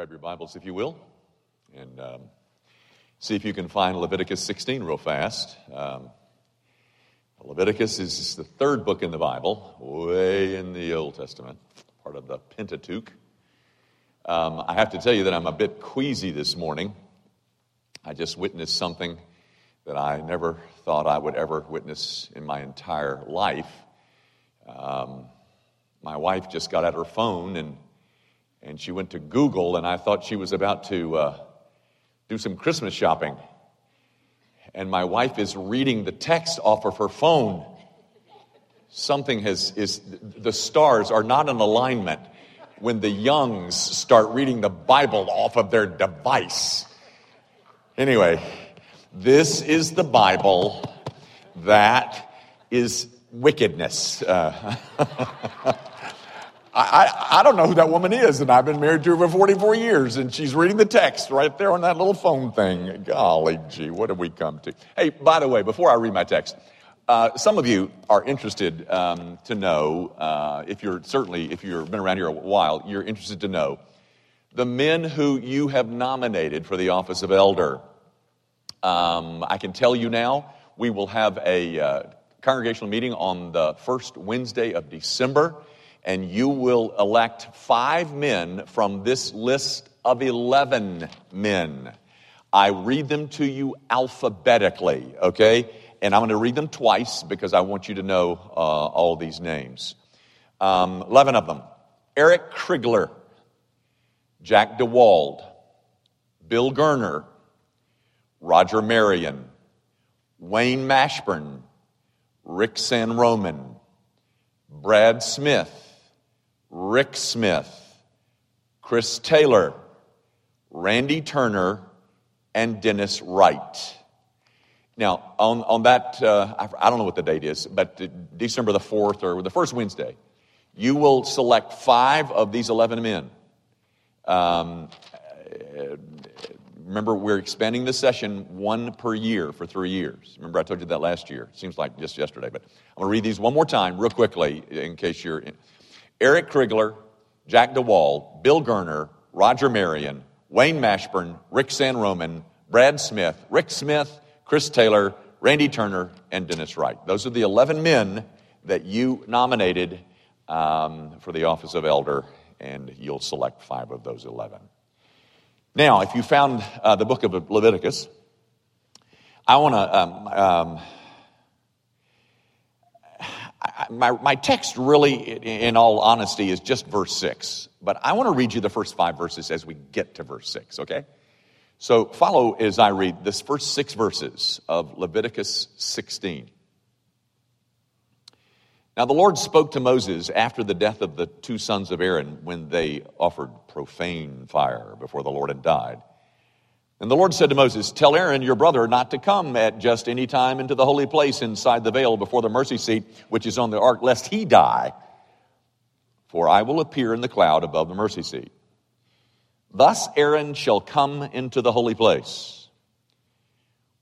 Grab your Bibles, if you will, and um, see if you can find Leviticus 16 real fast. Um, Leviticus is the third book in the Bible, way in the Old Testament, part of the Pentateuch. Um, I have to tell you that I'm a bit queasy this morning. I just witnessed something that I never thought I would ever witness in my entire life. Um, my wife just got out her phone and, and she went to Google, and I thought she was about to uh, do some Christmas shopping. And my wife is reading the text off of her phone. Something has, is, the stars are not in alignment when the youngs start reading the Bible off of their device. Anyway, this is the Bible that is wickedness. Uh, I, I, don't know who that woman is, and I've been married to her for 44 years, and she's reading the text right there on that little phone thing. Golly gee, what have we come to? Hey, by the way, before I read my text, uh, some of you are interested um, to know, uh, if you're certainly, if you've been around here a while, you're interested to know the men who you have nominated for the office of elder. Um, I can tell you now, we will have a uh, congregational meeting on the first Wednesday of December and you will elect five men from this list of 11 men. I read them to you alphabetically, okay? And I'm going to read them twice because I want you to know uh, all these names. Um, 11 of them Eric Krigler, Jack DeWald, Bill Gerner, Roger Marion, Wayne Mashburn, Rick San Roman, Brad Smith, Rick Smith, Chris Taylor, Randy Turner, and Dennis Wright. Now, on, on that, uh, I don't know what the date is, but December the 4th or the first Wednesday, you will select five of these 11 men. Um, remember, we're expanding the session one per year for three years. Remember, I told you that last year. It seems like just yesterday, but I'm going to read these one more time, real quickly, in case you're. In. Eric Krigler, Jack DeWald, Bill Gerner, Roger Marion, Wayne Mashburn, Rick San Roman, Brad Smith, Rick Smith, Chris Taylor, Randy Turner, and Dennis Wright. Those are the 11 men that you nominated um, for the office of elder, and you'll select five of those 11. Now, if you found uh, the book of Leviticus, I want to um, um, my, my text really, in all honesty, is just verse 6. But I want to read you the first five verses as we get to verse 6, okay? So follow as I read this first six verses of Leviticus 16. Now the Lord spoke to Moses after the death of the two sons of Aaron when they offered profane fire before the Lord had died. And the Lord said to Moses, Tell Aaron, your brother, not to come at just any time into the holy place inside the veil before the mercy seat, which is on the ark, lest he die. For I will appear in the cloud above the mercy seat. Thus Aaron shall come into the holy place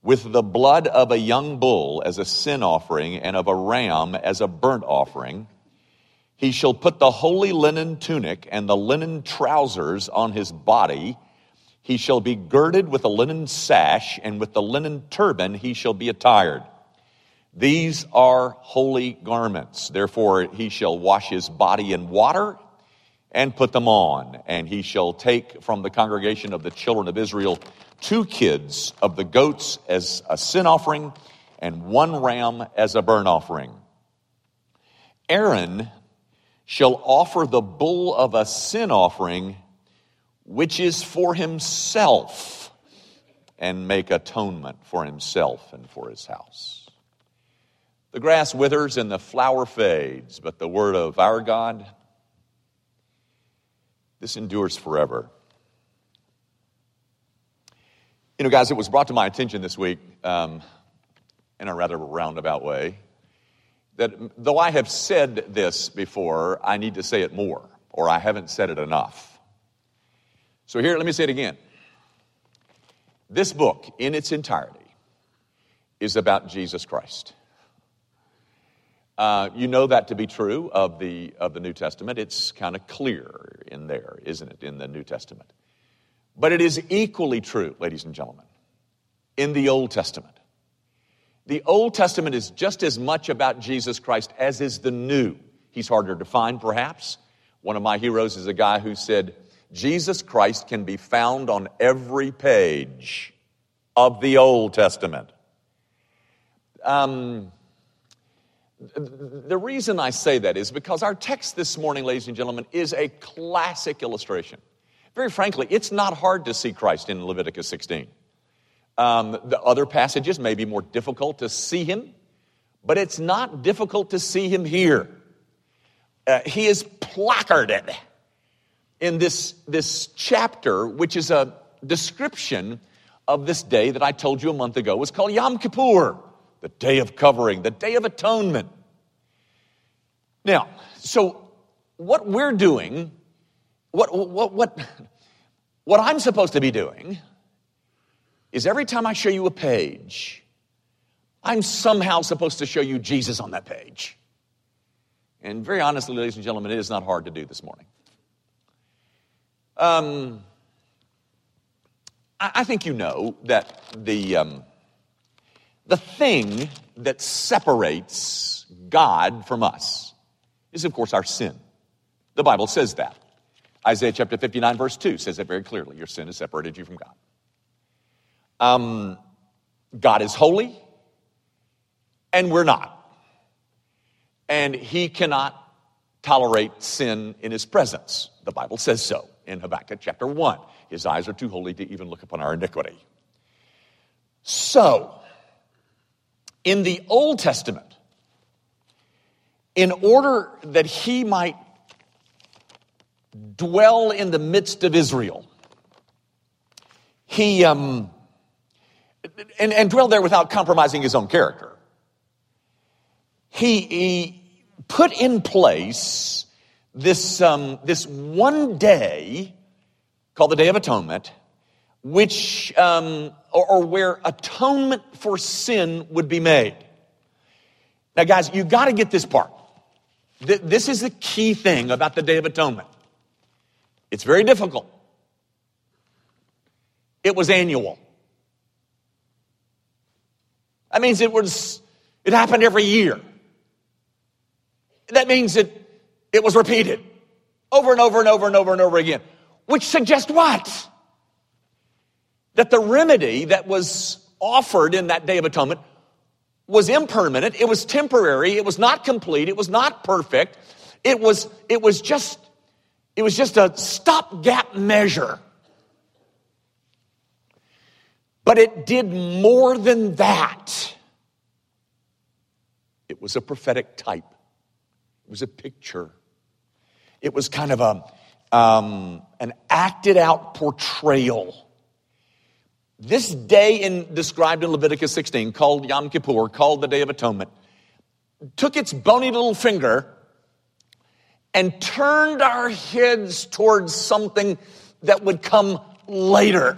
with the blood of a young bull as a sin offering and of a ram as a burnt offering. He shall put the holy linen tunic and the linen trousers on his body he shall be girded with a linen sash, and with the linen turban he shall be attired. These are holy garments. Therefore, he shall wash his body in water and put them on. And he shall take from the congregation of the children of Israel two kids of the goats as a sin offering and one ram as a burnt offering. Aaron shall offer the bull of a sin offering which is for himself, and make atonement for himself and for his house. The grass withers and the flower fades, but the word of our God, this endures forever. You know, guys, it was brought to my attention this week um, in a rather roundabout way that though I have said this before, I need to say it more, or I haven't said it enough. So, here, let me say it again. This book, in its entirety, is about Jesus Christ. Uh, you know that to be true of the, of the New Testament. It's kind of clear in there, isn't it, in the New Testament? But it is equally true, ladies and gentlemen, in the Old Testament. The Old Testament is just as much about Jesus Christ as is the New. He's harder to find, perhaps. One of my heroes is a guy who said, Jesus Christ can be found on every page of the Old Testament. Um, the reason I say that is because our text this morning, ladies and gentlemen, is a classic illustration. Very frankly, it's not hard to see Christ in Leviticus 16. Um, the other passages may be more difficult to see him, but it's not difficult to see him here. Uh, he is placarded in this, this chapter, which is a description of this day that I told you a month ago was called Yom Kippur, the day of covering, the day of atonement. Now, so what we're doing, what, what, what, what I'm supposed to be doing is every time I show you a page, I'm somehow supposed to show you Jesus on that page. And very honestly, ladies and gentlemen, it is not hard to do this morning. Um, I, I think you know that the, um, the thing that separates God from us is, of course, our sin. The Bible says that. Isaiah chapter 59, verse 2 says it very clearly your sin has separated you from God. Um, God is holy, and we're not. And He cannot tolerate sin in His presence. The Bible says so in Habakkuk chapter 1. His eyes are too holy to even look upon our iniquity. So, in the Old Testament, in order that he might dwell in the midst of Israel, he, um, and, and dwell there without compromising his own character. He, he put in place this, um, this one day called the Day of Atonement, which, um, or, or where atonement for sin would be made. Now, guys, you got to get this part. This is the key thing about the Day of Atonement. It's very difficult. It was annual. That means it was, it happened every year. That means it it was repeated over and over and over and over and over again, which suggests what? That the remedy that was offered in that Day of Atonement was impermanent, it was temporary, it was not complete, it was not perfect. It was, it was just, it was just a stopgap measure. But it did more than that. It was a prophetic type. It was a picture it was kind of a, um, an acted out portrayal. This day in, described in Leviticus 16, called Yom Kippur, called the Day of Atonement, took its bony little finger and turned our heads towards something that would come later.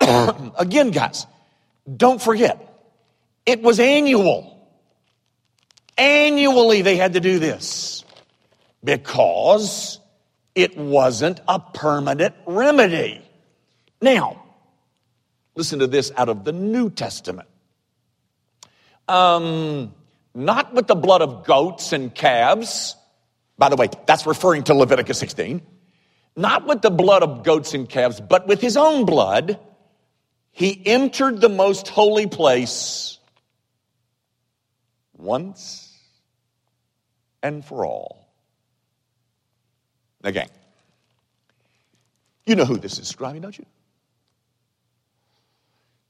Again, guys, don't forget, it was annual. Annually, they had to do this because it wasn't a permanent remedy. Now, listen to this out of the New Testament. Um, not with the blood of goats and calves. By the way, that's referring to Leviticus 16. Not with the blood of goats and calves, but with his own blood, he entered the most holy place once and for all. Again, you know who this is describing, don't you?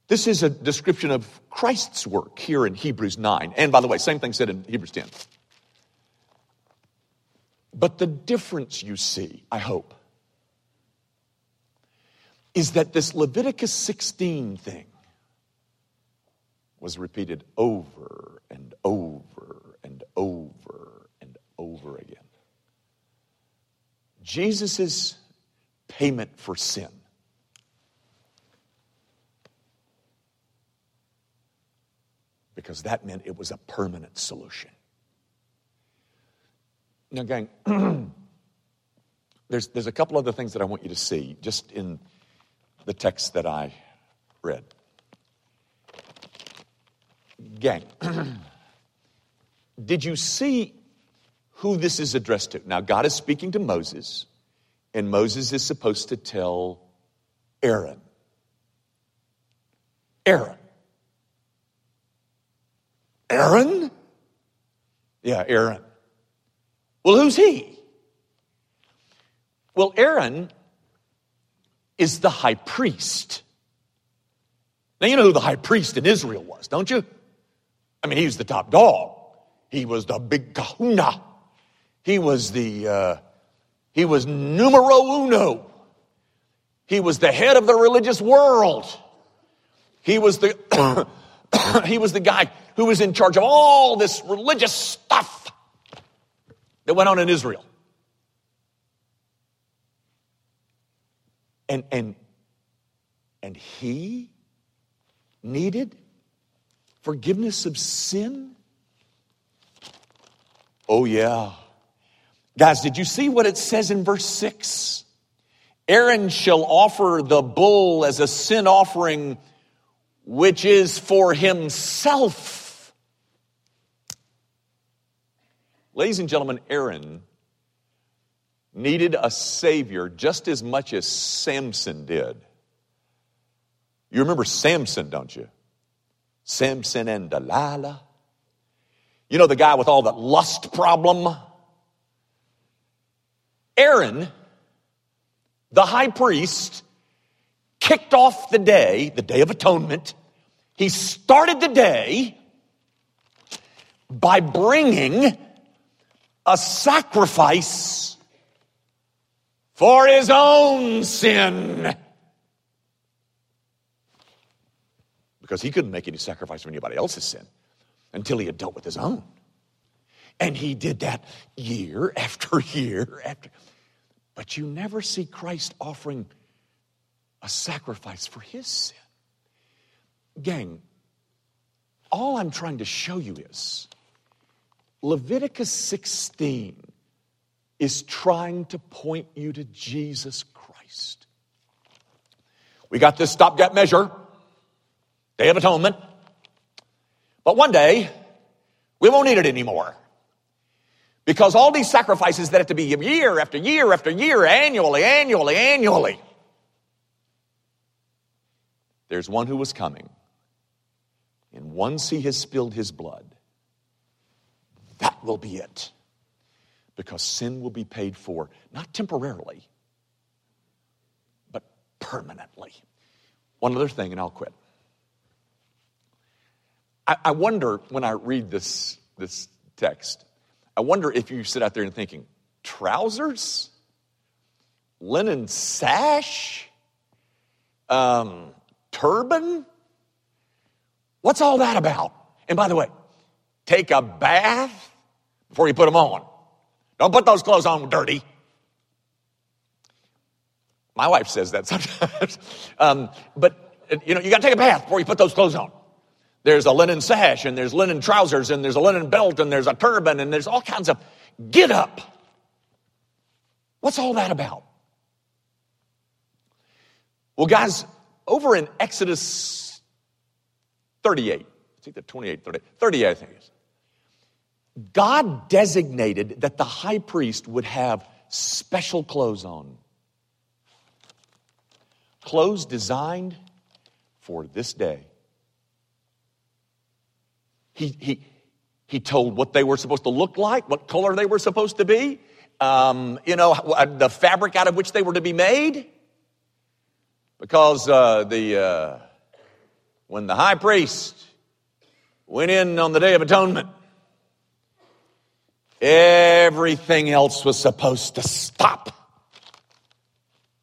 This is a description of Christ's work here in Hebrews 9. And by the way, same thing said in Hebrews 10. But the difference you see, I hope, is that this Leviticus 16 thing was repeated over and over and over and over again. Jesus' payment for sin. Because that meant it was a permanent solution. Now, gang, there's, there's a couple other things that I want you to see just in, the text that I read. Gang, did you see who this is addressed to? Now, God is speaking to Moses, and Moses is supposed to tell Aaron. Aaron. Aaron? Yeah, Aaron. Well, who's he? Well, Aaron is the high priest. Now, you know who the high priest in Israel was, don't you? I mean, he was the top dog. He was the big kahuna. He was the, uh, he was numero uno. He was the head of the religious world. He was the, he was the guy who was in charge of all this religious stuff that went on in Israel. And, and, and he needed forgiveness of sin? Oh, yeah. Guys, did you see what it says in verse 6? Aaron shall offer the bull as a sin offering, which is for himself. Ladies and gentlemen, Aaron needed a Savior just as much as Samson did. You remember Samson, don't you? Samson and Delilah. You know the guy with all that lust problem? Aaron, the high priest, kicked off the day, the Day of Atonement. He started the day by bringing a sacrifice for his own sin. Because he couldn't make any sacrifice for anybody else's sin until he had dealt with his own. And he did that year after year after. But you never see Christ offering a sacrifice for his sin. Gang, all I'm trying to show you is Leviticus 16 is trying to point you to Jesus Christ. We got this stopgap measure, Day of Atonement. But one day, we won't need it anymore. Because all these sacrifices that have to be year after year after year, annually, annually, annually. There's one who was coming. And once he has spilled his blood, that will be it because sin will be paid for, not temporarily, but permanently. One other thing, and I'll quit. I, I wonder when I read this, this text, I wonder if you sit out there and thinking, trousers? Linen sash? Um, turban? What's all that about? And by the way, take a bath before you put them on. Don't put those clothes on dirty. My wife says that sometimes. um, but, you know, you got to take a bath before you put those clothes on. There's a linen sash, and there's linen trousers, and there's a linen belt, and there's a turban, and there's all kinds of get up. What's all that about? Well, guys, over in Exodus 38, I think the 28, 38, 38, I think it is. God designated that the high priest would have special clothes on. Clothes designed for this day. He, he, he told what they were supposed to look like, what color they were supposed to be, um, you know, the fabric out of which they were to be made. Because uh, the, uh, when the high priest went in on the Day of Atonement, Everything else was supposed to stop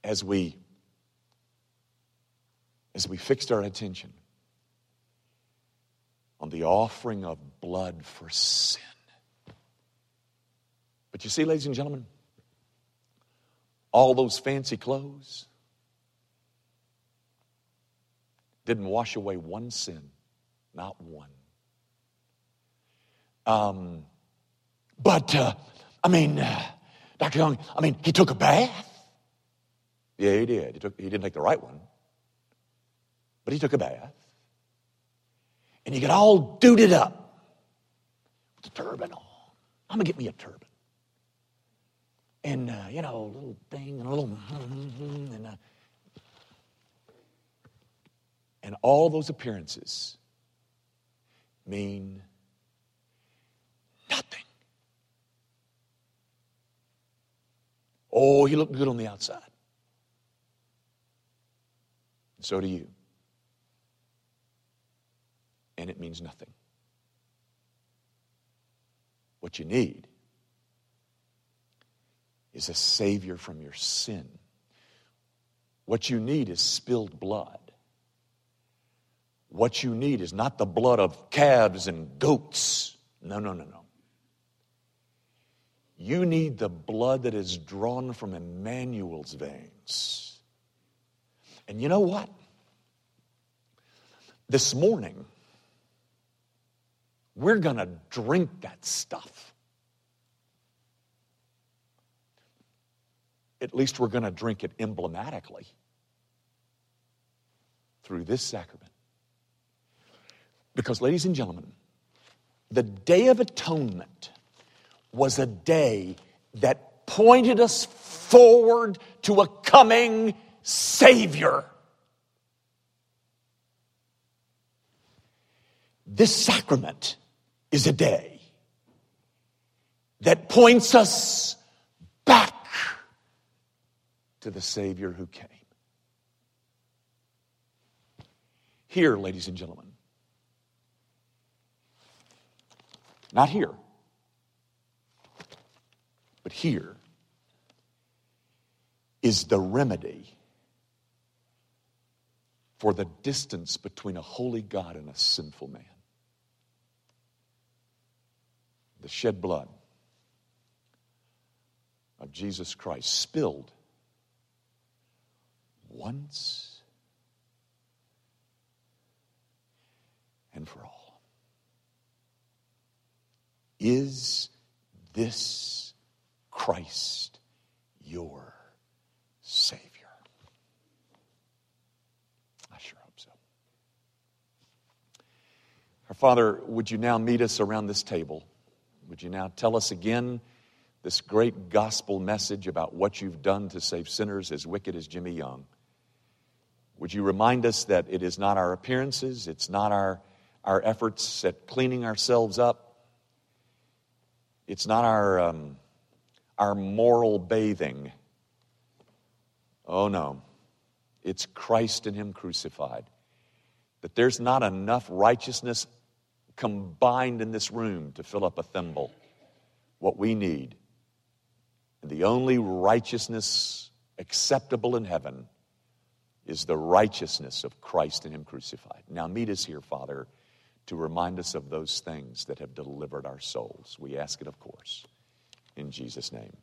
as we as we fixed our attention on the offering of blood for sin. But you see, ladies and gentlemen, all those fancy clothes didn't wash away one sin, not one. Um, but, uh, I mean, uh, Dr. Young, I mean, he took a bath. Yeah, he did. He, took, he didn't take the right one. But he took a bath. And he got all duded up with the turban on. I'm going to get me a turban. And, uh, you know, a little thing and a little, and, uh, and all those appearances mean nothing. Oh, he looked good on the outside. So do you. And it means nothing. What you need is a Savior from your sin. What you need is spilled blood. What you need is not the blood of calves and goats. No, no, no, no. You need the blood that is drawn from Emmanuel's veins. And you know what? This morning, we're going to drink that stuff. At least we're going to drink it emblematically through this sacrament. Because, ladies and gentlemen, the Day of Atonement was a day that pointed us forward to a coming Savior. This sacrament is a day that points us back to the Savior who came. Here, ladies and gentlemen, not here, but here is the remedy for the distance between a holy God and a sinful man. The shed blood of Jesus Christ spilled once and for all. Is this Christ your Savior? I sure hope so. Our Father, would you now meet us around this table? Would you now tell us again this great gospel message about what you've done to save sinners as wicked as Jimmy Young? Would you remind us that it is not our appearances, it's not our, our efforts at cleaning ourselves up, it's not our, um, our moral bathing. Oh no, it's Christ and Him crucified. That there's not enough righteousness combined in this room to fill up a thimble. What we need, and the only righteousness acceptable in heaven, is the righteousness of Christ and Him crucified. Now, meet us here, Father, to remind us of those things that have delivered our souls. We ask it, of course, in Jesus' name.